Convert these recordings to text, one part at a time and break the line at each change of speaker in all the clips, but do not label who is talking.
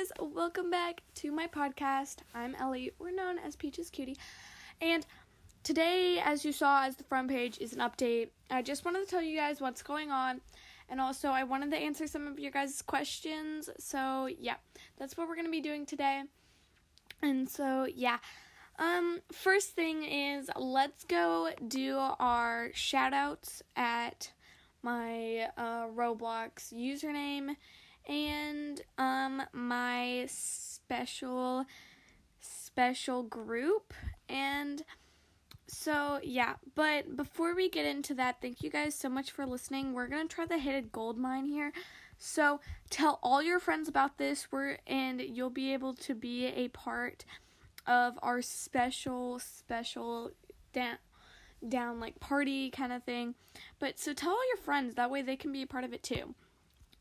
guys, welcome back to my podcast. I'm Ellie. We're known as Peaches Cutie. And today, as you saw as the front page, is an update. I just wanted to tell you guys what's going on. And also, I wanted to answer some of your guys' questions. So, yeah, that's what we're going to be doing today. And so, yeah. Um, first thing is let's go do our shout outs at my uh, Roblox username and um my special special group. And so yeah but before we get into that thank you guys so much for listening. We're gonna try the hidden gold mine here. So tell all your friends about this. We're and you'll be able to be a part of our special special down down like party kind of thing. But so tell all your friends. That way they can be a part of it too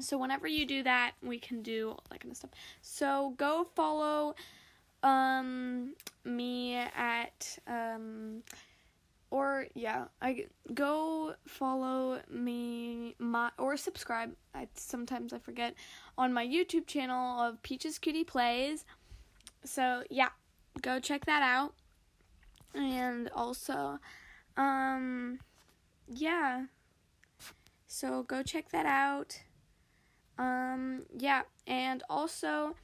so whenever you do that, we can do all that kind of stuff. So go follow um me at um or yeah, I go follow me my or subscribe. I sometimes I forget on my YouTube channel of Peaches Cutie Plays. So yeah, go check that out. And also um yeah. So go check that out. Um, yeah, and also,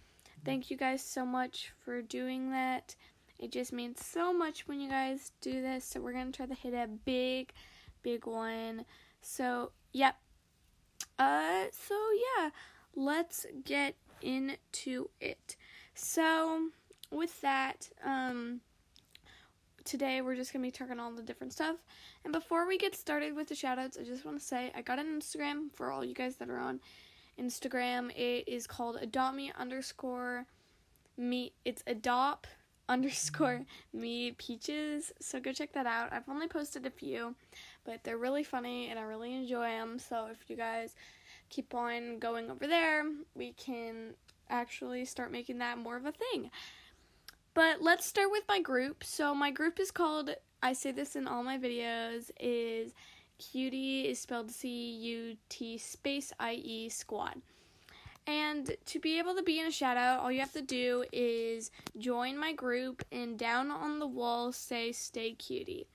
thank you guys so much for doing that. It just means so much when you guys do this. So, we're gonna try to hit a big, big one. So, yep. Uh, so yeah, let's get into it. So, with that, um, today we're just gonna be talking all the different stuff. And before we get started with the shoutouts, I just want to say I got an Instagram for all you guys that are on Instagram. It is called adopt me underscore me. It's adopt underscore me peaches. So go check that out. I've only posted a few, but they're really funny and I really enjoy them. So if you guys keep on going over there, we can actually start making that more of a thing. But let's start with my group. So my group is called I say this in all my videos is Cutie is spelled C U T space I E squad. And to be able to be in a shout out, all you have to do is join my group and down on the wall say stay cutie.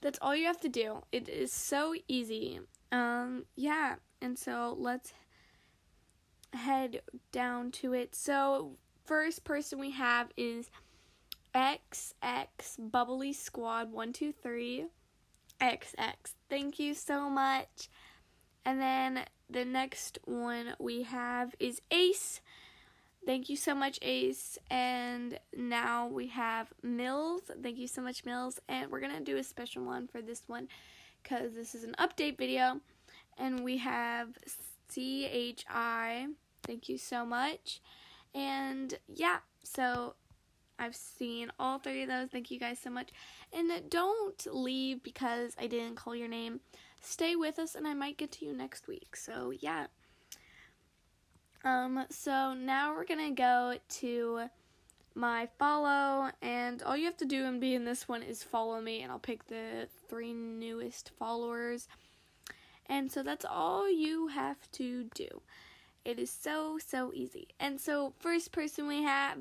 That's all you have to do. It is so easy. Um yeah, and so let's head down to it. So first person we have is XX Bubbly Squad 123. XX. Thank you so much. And then the next one we have is Ace. Thank you so much, Ace. And now we have Mills. Thank you so much, Mills. And we're going to do a special one for this one because this is an update video. And we have CHI. Thank you so much. And yeah, so I've seen all three of those. Thank you guys so much. And don't leave because I didn't call your name. Stay with us and I might get to you next week. So, yeah. Um so now we're going to go to my follow and all you have to do and be in this one is follow me and I'll pick the three newest followers. And so that's all you have to do. It is so so easy. And so first person we have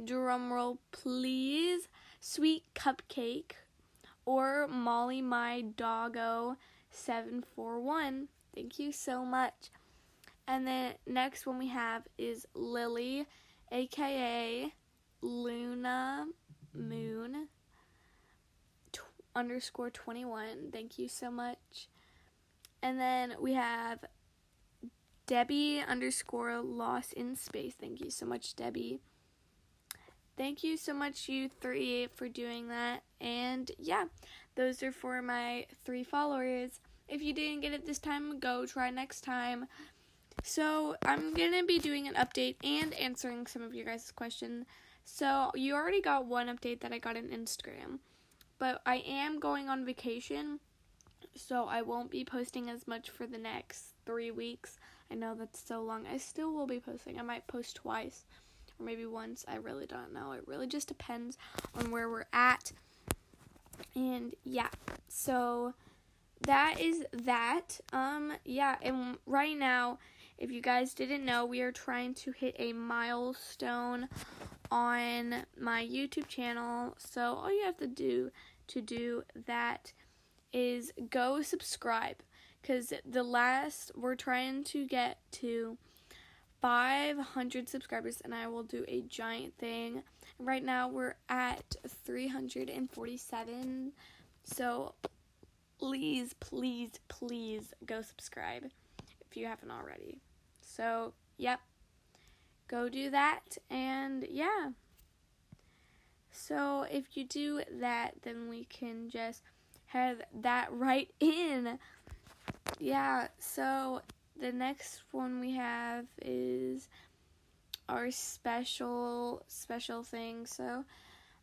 drumroll please, Sweet Cupcake, or Molly My Doggo 741. Thank you so much. And then next one we have is Lily, aka Luna Moon t- underscore 21. Thank you so much. And then we have Debbie underscore lost in space. Thank you so much, Debbie. Thank you so much, you three, for doing that. And yeah, those are for my three followers. If you didn't get it this time, go try next time. So, I'm to be doing an update and answering some of your guys' questions. So, you already got one update that I got on Instagram. But I am going on vacation, so I won't be posting as much for the next three weeks. I know that's so long. I still will be posting. I might post twice or maybe once. I really don't know. It really just depends on where we're at. And yeah, so that is that. Um, yeah, and right now if you guys didn't know, we are trying to hit a milestone on my YouTube channel. So all you have to do to do that is go subscribe because the last we're trying to get to 500 subscribers and I will do a giant thing. Right now we're at 347. So please, please, please go subscribe if you haven't already. So, yep. Go do that and yeah. So, if you do that, then we can just have that right in. Yeah, so the next one we have is our special special thing. So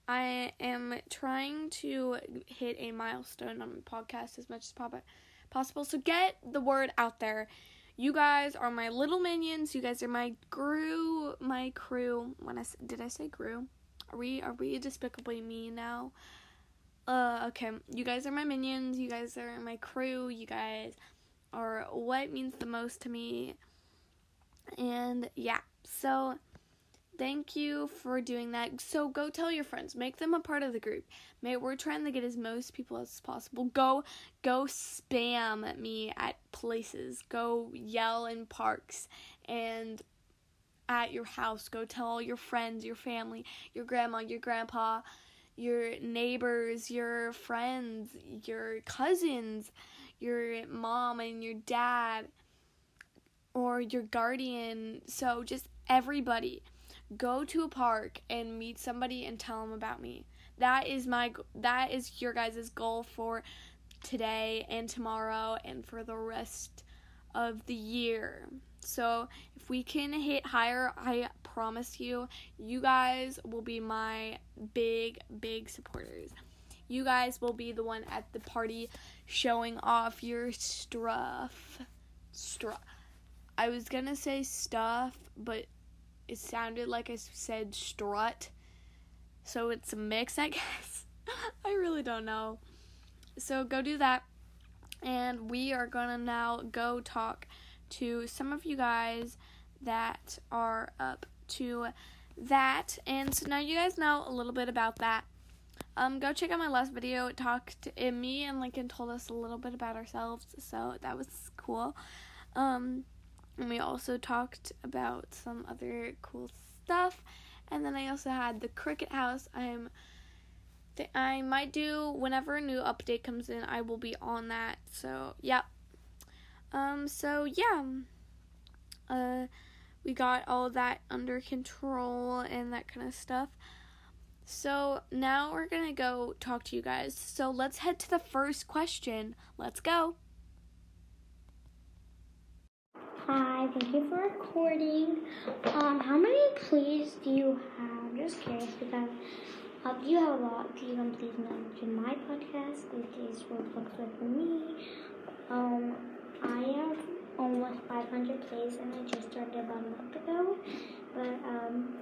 I am trying to hit a milestone on my podcast as much as possible. So get the word out there. You guys are my little minions. You guys are my crew. My crew. When I did I say crew? Are we are we despicably me now? Uh, okay. You guys are my minions. You guys are my crew. You guys are what means the most to me. And yeah, so thank you for doing that. So go tell your friends, make them a part of the group. May we're trying to get as most people as possible. Go go spam me at places. Go yell in parks and at your house. Go tell all your friends, your family, your grandma, your grandpa, your neighbors, your friends, your cousins your mom and your dad or your guardian. So just everybody go to a park and meet somebody and tell them about me. That is my that is your guys' goal for today and tomorrow and for the rest of the year. So, if we can hit higher, I promise you, you guys will be my big big supporters you guys will be the one at the party showing off your stuff. Stuff. I was gonna say stuff, but it sounded like I said strut. So it's a mix, I guess. I really don't know. So go do that. And we are gonna now go talk to some of you guys that are up to that. And so now you guys know a little bit about that. Um, go check out my last video. It talked, it, me and Lincoln told us a little bit about ourselves, so that was cool. Um, and we also talked about some other cool stuff. And then I also had the Cricket House. I'm, th- I might do whenever a new update comes in. I will be on that. So yeah. Um. So yeah. Uh, we got all that under control and that kind of stuff. So now we're gonna go talk to you guys. So let's head to the first question. Let's go.
Hi, thank you for recording. Um, how many plays do you have? I'm just curious because uh, you have a lot. If you can please mention my podcast, is Roblox with me. Um, I have almost 500 plays and I just started about a month ago. But um,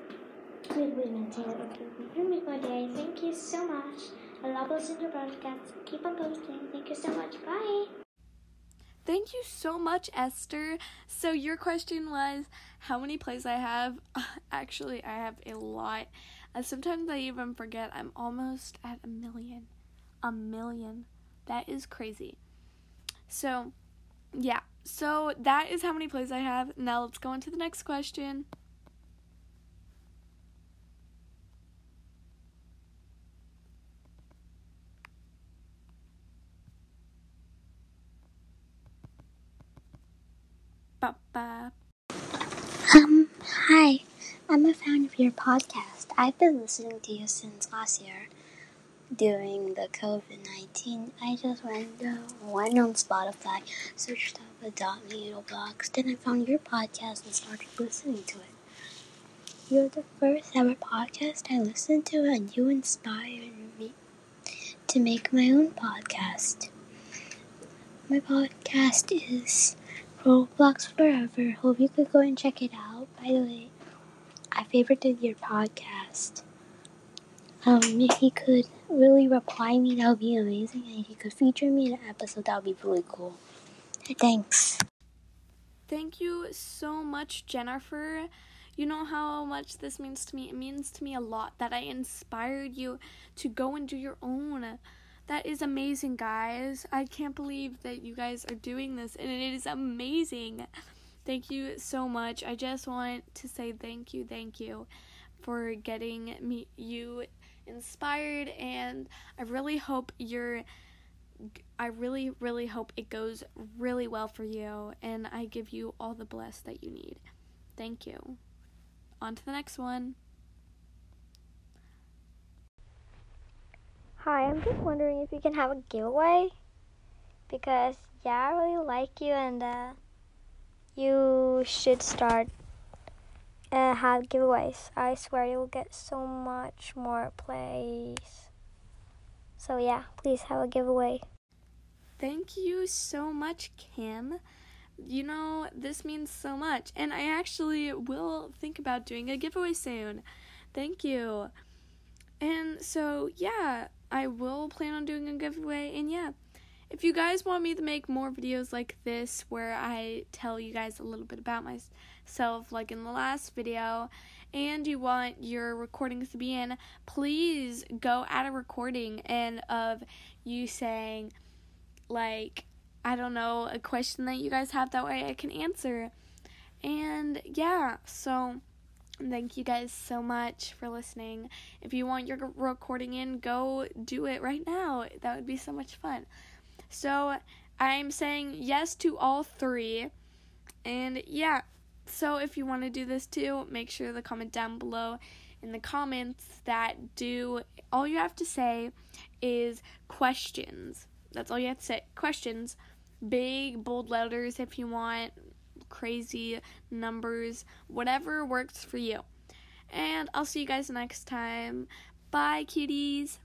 Make my day. Thank you so much. I love listening to podcast. Keep on posting. Thank you so much. Bye.
Thank you so much, Esther. So, your question was how many plays I have? Actually, I have a lot. Uh, sometimes I even forget I'm almost at a million. A million. That is crazy. So, yeah. So, that is how many plays I have. Now, let's go on to the next question.
Um, hi. I'm a fan of your podcast. I've been listening to you since last year during the COVID 19. I just went, uh, went on Spotify, searched up dot Me box, then I found your podcast and started listening to it. You're the first ever podcast I listened to, and you inspired me to make my own podcast. My podcast is Roblox Forever. Hope you could go and check it out. By the way, I favorited your podcast. Um, if you could really reply me, that would be amazing. And if you could feature me in an episode, that would be really cool. Thanks.
thank you so much, Jennifer. You know how much this means to me. It means to me a lot that I inspired you to go and do your own. That is amazing, guys. I can't believe that you guys are doing this, and it is amazing. Thank you so much. I just want to say thank you, thank you for getting me you inspired and I really hope you're I really really hope it goes really well for you and I give you all the bless that you need. Thank you. On to the next one.
Hi, I'm just wondering if you can have a giveaway because yeah, I really like you and uh, you should start uh, have giveaways. I swear you'll get so much more plays. So yeah, please have a giveaway.
Thank you so much, Kim. You know, this means so much. And I actually will think about doing a giveaway soon. Thank you. And so, yeah, I will plan on doing a giveaway. And yeah, if you guys want me to make more videos like this where I tell you guys a little bit about myself, like in the last video, and you want your recordings to be in, please go add a recording and of you saying, like, I don't know, a question that you guys have that way I can answer. And yeah, so thank you guys so much for listening. If you want your recording in, go do it right now. That would be so much fun. So I'm saying yes to all three. And yeah, so if you want to do this too, make sure to comment down below in the comments that do all you have to say is questions. That's all you have to say. Questions. Big bold letters if you want, crazy numbers, whatever works for you. And I'll see you guys next time. Bye, cuties.